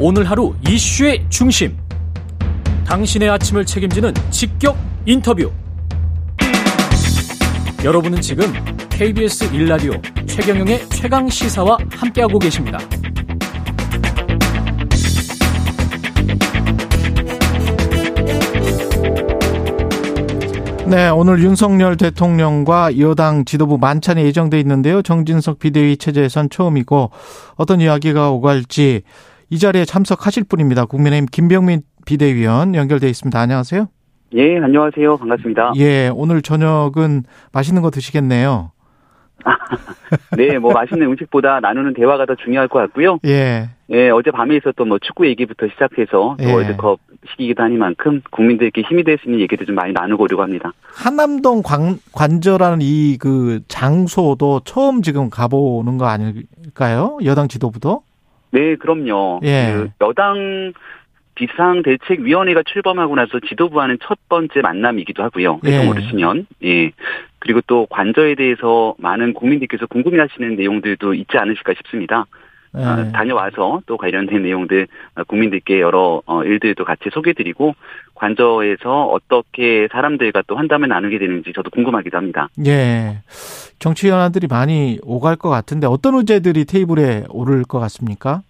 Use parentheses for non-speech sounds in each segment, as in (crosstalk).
오늘 하루 이슈의 중심. 당신의 아침을 책임지는 직격 인터뷰. 여러분은 지금 KBS 일라디오 최경영의 최강 시사와 함께하고 계십니다. 네, 오늘 윤석열 대통령과 여당 지도부 만찬이 예정돼 있는데요. 정진석 비대위 체제에선 처음이고 어떤 이야기가 오갈지 이 자리에 참석하실 분입니다. 국민의힘 김병민 비대위원 연결돼 있습니다. 안녕하세요. 예, 안녕하세요. 반갑습니다. 예, 오늘 저녁은 맛있는 거 드시겠네요. (laughs) 네, 뭐 맛있는 음식보다 나누는 대화가 더 중요할 것 같고요. 예. 예, 어제 밤에 있었던 뭐 축구 얘기부터 시작해서 또 예. 월드컵 시기이기도 하니만큼 국민들께 힘이 될 수 있는 얘기도 좀 많이 나누고 오려고 합니다. 한남동 관, 관저라는 이 그 장소도 처음 지금 가보는 거 아닐까요? 여당 지도부도? 네, 그럼요. 예. 그 여당 비상대책위원회가 출범하고 나서 지도부와는 첫 번째 만남이기도 하고요. 예. 회동 오르시면. 예. 그리고 또 관저에 대해서 많은 국민들께서 궁금해하시는 내용들도 있지 않으실까 싶습니다. 예. 어, 다녀와서 또 관련된 내용들 어, 국민들께 여러 어, 일들도 같이 소개드리고 관저에서 어떻게 사람들과 또 환담을 나누게 되는지 저도 궁금하기도 합니다. 예. 정치 현안들이 많이 오갈 것 같은데 어떤 의제들이 테이블에 오를 것 같습니까?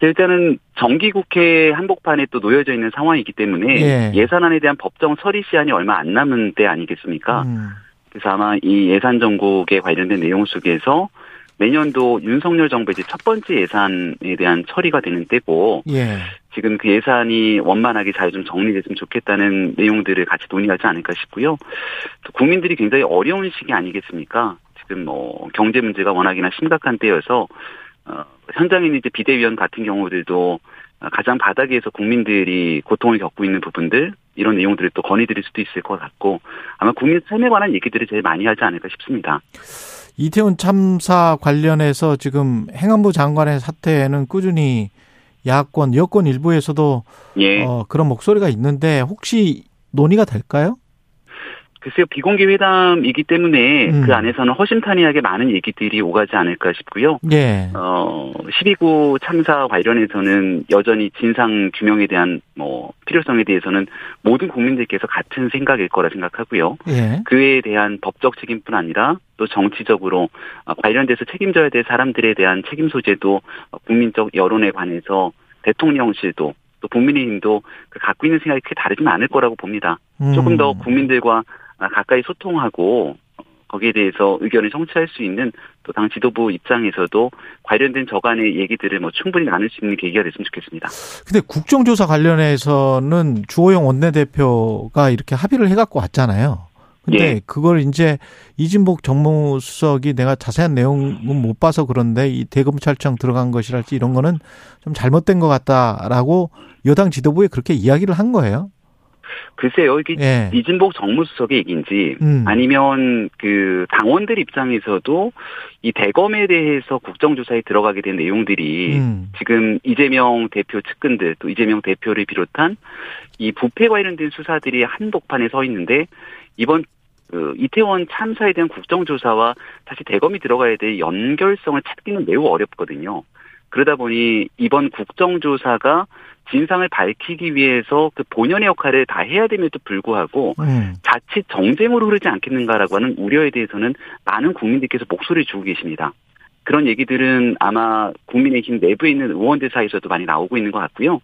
일단은 정기국회 한복판에 또 놓여져 있는 상황이기 때문에 예. 예산안에 대한 법정 처리 시한이 얼마 안 남은 때 아니겠습니까? 음. 그래서 아마 이 예산 정국에 관련된 내용 속에서 내년도 윤석열 정부 이제 첫 번째 예산에 대한 처리가 되는 때고 예. 지금 그 예산이 원만하게 잘 좀 정리됐으면 좋겠다는 내용들을 같이 논의하지 않을까 싶고요. 또 국민들이 굉장히 어려운 시기 아니겠습니까? 지금 뭐 경제 문제가 워낙이나 심각한 때여서 어, 현장에 있는 이제 비대위원 같은 경우들도 가장 바닥에서 국민들이 고통을 겪고 있는 부분들 이런 내용들을 또 건의드릴 수도 있을 것 같고 아마 국민 삶에 관한 얘기들을 제일 많이 하지 않을까 싶습니다. 이태원 참사 관련해서 지금 행안부 장관의 사태에는 꾸준히 야권, 여권 일부에서도 예. 어, 그런 목소리가 있는데 혹시 논의가 될까요? 글쎄요, 비공개 회담이기 때문에 음. 그 안에서는 허심탄회하게 많은 얘기들이 오가지 않을까 싶고요. 예. 어, 12구 참사 관련해서는 여전히 진상 규명에 대한 뭐 필요성에 대해서는 모든 국민들께서 같은 생각일 거라 생각하고요. 예. 그에 대한 법적 책임뿐 아니라 또 정치적으로 어, 관련돼서 책임져야 될 사람들에 대한 책임 소재도 어, 국민적 여론에 관해서 대통령실도 또 국민의힘도 그 갖고 있는 생각이 크게 다르지는 않을 거라고 봅니다. 조금 더 음. 국민들과 가까이 소통하고 거기에 대해서 의견을 청취할 수 있는 또 당 지도부 입장에서도 관련된 저간의 얘기들을 뭐 충분히 나눌 수 있는 계기가 됐으면 좋겠습니다. 근데 국정조사 관련해서는 주호영 원내대표가 이렇게 합의를 해갖고 왔잖아요. 근데 예. 그걸 이제 이진복 정무수석이 내가 자세한 내용은 못 봐서 그런데 이 대검찰청 들어간 것이랄지 이런 거는 좀 잘못된 것 같다라고 여당 지도부에 그렇게 이야기를 한 거예요. 글쎄요, 이게 예. 이진복 정무수석의 얘기인지 음. 아니면 그 당원들 입장에서도 이 대검에 대해서 국정조사에 들어가게 된 내용들이 음. 지금 이재명 대표 측근들 또 이재명 대표를 비롯한 이 부패 관련된 수사들이 한복판에 서 있는데 이번 그 이태원 참사에 대한 국정조사와 다시 대검이 들어가야 될 연결성을 찾기는 매우 어렵거든요. 그러다 보니 이번 국정조사가 진상을 밝히기 위해서 그 본연의 역할을 다 해야 됨에도 불구하고 음. 자칫 정쟁으로 흐르지 않겠는가라고 하는 우려에 대해서는 많은 국민들께서 목소리를 주고 계십니다. 그런 얘기들은 아마 국민의힘 내부에 있는 의원들 사이에서도 많이 나오고 있는 것 같고요.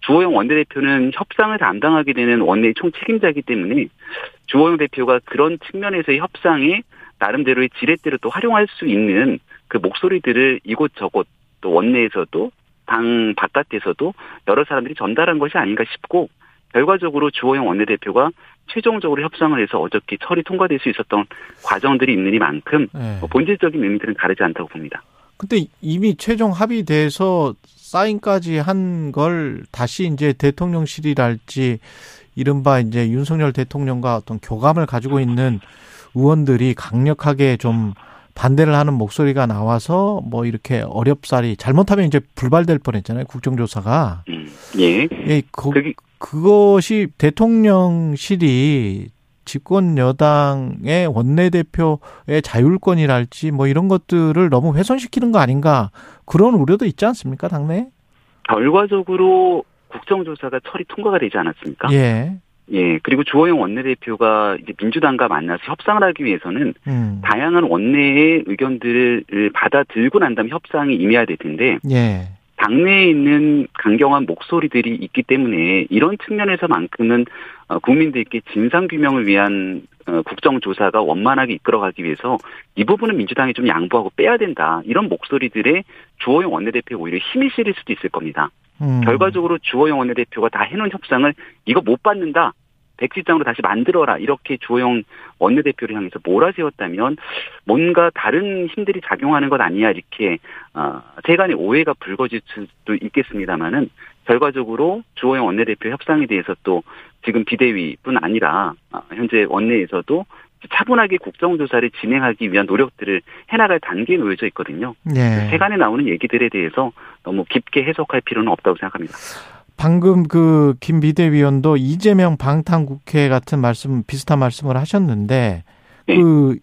주호영 원내대표는 협상을 담당하게 되는 원내의 총책임자이기 때문에 주호영 대표가 그런 측면에서의 협상에 나름대로의 지렛대로 또 활용할 수 있는 그 목소리들을 이곳저곳 또 원내에서도 당 바깥에서도 여러 사람들이 전달한 것이 아닌가 싶고 결과적으로 주호영 원내대표가 최종적으로 협상을 해서 어저께 처리 통과될 수 있었던 과정들이 있느니만큼 예. 뭐 본질적인 의미들은 다르지 않다고 봅니다. 근데 이미 최종 합의돼서 사인까지 한 걸 다시 이제 대통령실이랄지 이른바 이제 윤석열 대통령과 어떤 교감을 가지고 있는 의원들이 강력하게 좀 반대를 하는 목소리가 나와서 뭐 이렇게 어렵사리 잘못하면 이제 불발될 뻔했잖아요 국정조사가 음, 예. 예, 그, 그게 그것이 대통령실이 집권 여당의 원내대표의 자율권이랄지 뭐 이런 것들을 너무 훼손시키는 거 아닌가 그런 우려도 있지 않습니까 당내? 결과적으로 국정조사가 처리 통과가 되지 않았습니까? 예. 예, 그리고 주호영 원내대표가 이제 민주당과 만나서 협상을 하기 위해서는 음. 다양한 원내의 의견들을 받아들고 난 다음에 협상이 임해야 될 텐데 예. 당내에 있는 강경한 목소리들이 있기 때문에 이런 측면에서만큼은 어, 국민들께 진상 규명을 위한 어, 국정조사가 원만하게 이끌어가기 위해서 이 부분은 민주당이 좀 양보하고 빼야 된다 이런 목소리들의 주호영 원내대표 오히려 힘이 실릴 수도 있을 겁니다. 음. 결과적으로 주호영 원내대표가 다 해놓은 협상을 이거 못 받는다. 백지장으로 다시 만들어라. 이렇게 주호영 원내대표를 향해서 몰아세웠다면 뭔가 다른 힘들이 작용하는 것 아니야. 이렇게 어, 세간의 오해가 불거질 수도 있겠습니다만은 결과적으로 주호영 원내대표 협상에 대해서 또 지금 비대위뿐 아니라 어, 현재 원내에서도 차분하게 국정조사를 진행하기 위한 노력들을 해나갈 단계에 놓여져 있거든요. 예. 세간에 나오는 얘기들에 대해서 너무 깊게 해석할 필요는 없다고 생각합니다. 방금 그 김 비대위원도 이재명 방탄 국회 같은 말씀 비슷한 말씀을 하셨는데 네. 그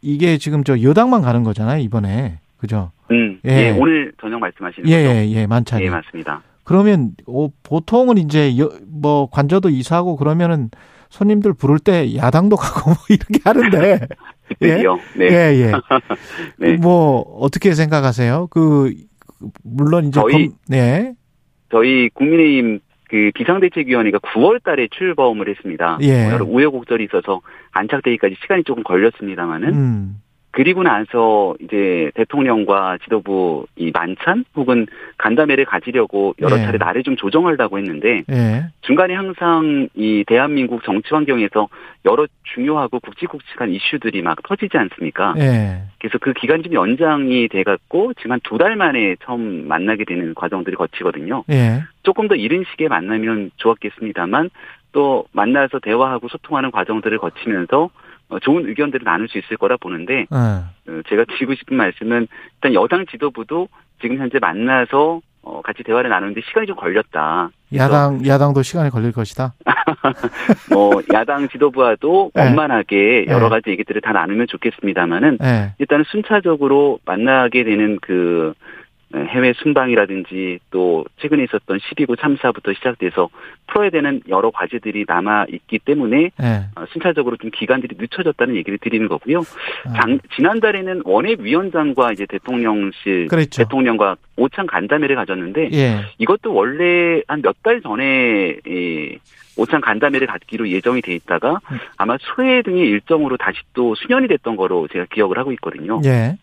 이게 지금 저 여당만 가는 거잖아요 이번에 그죠? 음, 예. 예. 오늘 저녁 말씀하시는 예, 거죠? 예, 예, 만찬이. 예, 맞습니다. 그러면 어, 보통은 이제 여, 뭐 관저도 이사하고 그러면은 손님들 부를 때 야당도 (laughs) 가고 뭐 이렇게 하는데 그때요. 네. 예, 예. (laughs) 네. 뭐 어떻게 생각하세요? 그 물론 이제 저희- 검, 네. 저희 국민의힘 그 비상대책위원회가 9월 달에 출범을 했습니다. 예. 뭐 여러 우여곡절이 있어서 안착되기까지 시간이 조금 걸렸습니다만은 음. 그리고 나서 이제 대통령과 지도부 이 만찬 혹은 간담회를 가지려고 여러 예. 차례 날을 좀 조정하려고 했는데 예. 중간에 항상 이 대한민국 정치 환경에서 여러 중요하고 굵직굵직한 이슈들이 막 터지지 않습니까? 예. 그래서 그 기간이 좀 연장이 돼갖고 지금 한 두 달 만에 처음 만나게 되는 과정들이 거치거든요. 예. 조금 더 이른 시기에 만나면 좋았겠습니다만 또 만나서 대화하고 소통하는 과정들을 거치면서 어, 좋은 의견들을 나눌 수 있을 거라 보는데 어. 어, 제가 드리고 싶은 말씀은 일단 여당 지도부도 지금 현재 만나서 어, 같이 대화를 나누는데 시간이 좀 걸렸다. 야당 야당도 시간이 걸릴 것이다. (laughs) 뭐 야당 지도부와도 네. 원만하게 네. 여러 가지 얘기들을 다 나누면 좋겠습니다만은 예. 일단은 순차적으로 만나게 되는 그 해외 순방이라든지 또 최근에 있었던 12구 참사부터 시작돼서 풀어야 되는 여러 과제들이 남아 있기 때문에 예. 어, 순차적으로 좀 기간들이 늦춰졌다는 얘기를 드리는 거고요. 아, 장- 지난달에는 원외 위원장과 이제 대통령실 그랬죠. 대통령과 오찬 간담회를 가졌는데 예. 이것도 원래 한 몇 달 전에 이 오찬 간담회를 갖기로 예정이 돼 있다가 음. 아마 수해 등의 일정으로 다시 또 수년이 됐던 거로 제가 기억을 하고 있거든요. 예.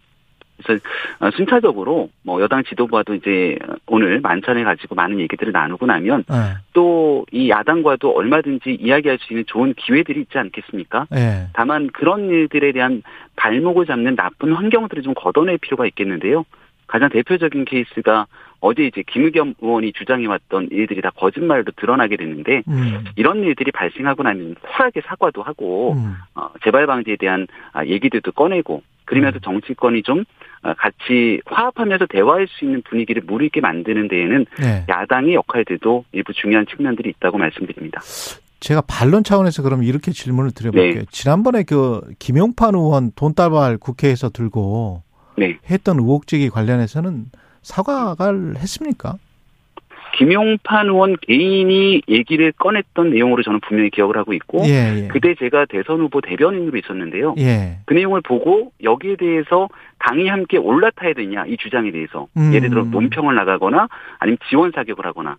그래서 어, 순차적으로 뭐 여당 지도부와도 이제 오늘 만찬을 가지고 많은 얘기들을 나누고 나면 예. 또이 야당과도 얼마든지 이야기할 수 있는 좋은 기회들이 있지 않겠습니까? 예. 다만 그런 일들에 대한 발목을 잡는 나쁜 환경들을 좀 걷어낼 필요가 있겠는데요. 가장 대표적인 케이스가 어제 이제 김의겸 의원이 주장해왔던 일들이 다 거짓말로 드러나게 됐는데 음. 이런 일들이 발생하고 나면 쿨하게 사과도 하고 음. 어, 재발 방지에 대한 아, 얘기들도 꺼내고 그러면서 음. 정치권이 좀 어, 같이 화합하면서 대화할 수 있는 분위기를 무르익게 만드는 데에는 예. 야당의 역할들도 일부 중요한 측면들이 있다고 말씀드립니다. 제가 반론 차원에서 그럼 이렇게 질문을 드려볼게요. 네. 지난번에 그 김용판 의원 돈다발 국회에서 들고 네. 했던 의혹제기 관련해서는 사과를 했습니까? 김용판 의원 개인이 얘기를 꺼냈던 내용으로 저는 분명히 기억을 하고 있고 예, 예. 그때 제가 대선 후보 대변인으로 있었는데요. 예. 그 내용을 보고 여기에 대해서 당이 함께 올라타야 되냐 이 주장에 대해서 음. 예를 들어 논평을 나가거나 아니면 지원 사격을 하거나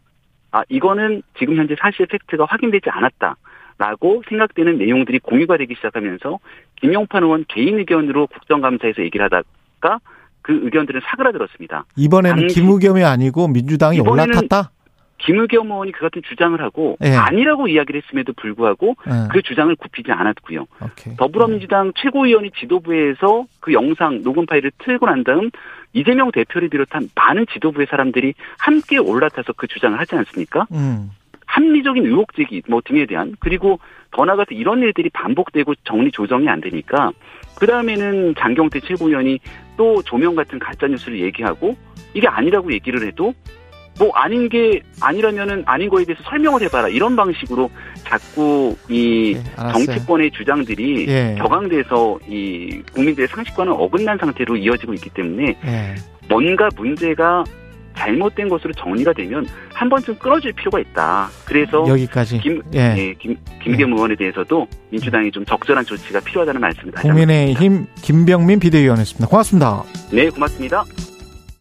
아 이거는 지금 현재 사실 팩트가 확인되지 않았다 라고 생각되는 내용들이 공유가 되기 시작하면서 김용판 의원 개인 의견으로 국정감사에서 얘기를 하다가 그 의견들은 사그라들었습니다. 이번에는 김우겸이 아니고 민주당이 올라탔다? 김의겸 의원이 그 같은 주장을 하고 예. 아니라고 이야기를 했음에도 불구하고 예. 그 주장을 굽히지 않았고요. 오케이. 더불어민주당 최고위원이 지도부에서 그 영상 녹음 파일을 틀고 난 다음 이재명 대표를 비롯한 많은 지도부의 사람들이 함께 올라타서 그 주장을 하지 않습니까? 음. 합리적인 의혹 제기 뭐 등에 대한 그리고 더 나아가서 이런 일들이 반복되고 정리 조정이 안 되니까 그 다음에는 장경태 최고위원이 또 조명 같은 가짜 뉴스를 얘기하고 이게 아니라고 얘기를 해도 뭐 아닌 게 아니라면은 아닌 거에 대해서 설명을 해봐라 이런 방식으로 자꾸 이 예, 알았어요. 정치권의 주장들이 예. 격앙돼서 이 국민들의 상식과는 어긋난 상태로 이어지고 있기 때문에 예. 뭔가 문제가 잘못된 것으로 정리가 되면 한 번쯤 끊어줄 필요가 있다. 그래서 여기까지 김, 예. 예, 김, 김기현 의원에 대해서도 민주당이 좀 적절한 조치가 필요하다는 말씀을 다시 국민의힘 김병민 비대위원이었습니다. 고맙습니다. 네, 고맙습니다.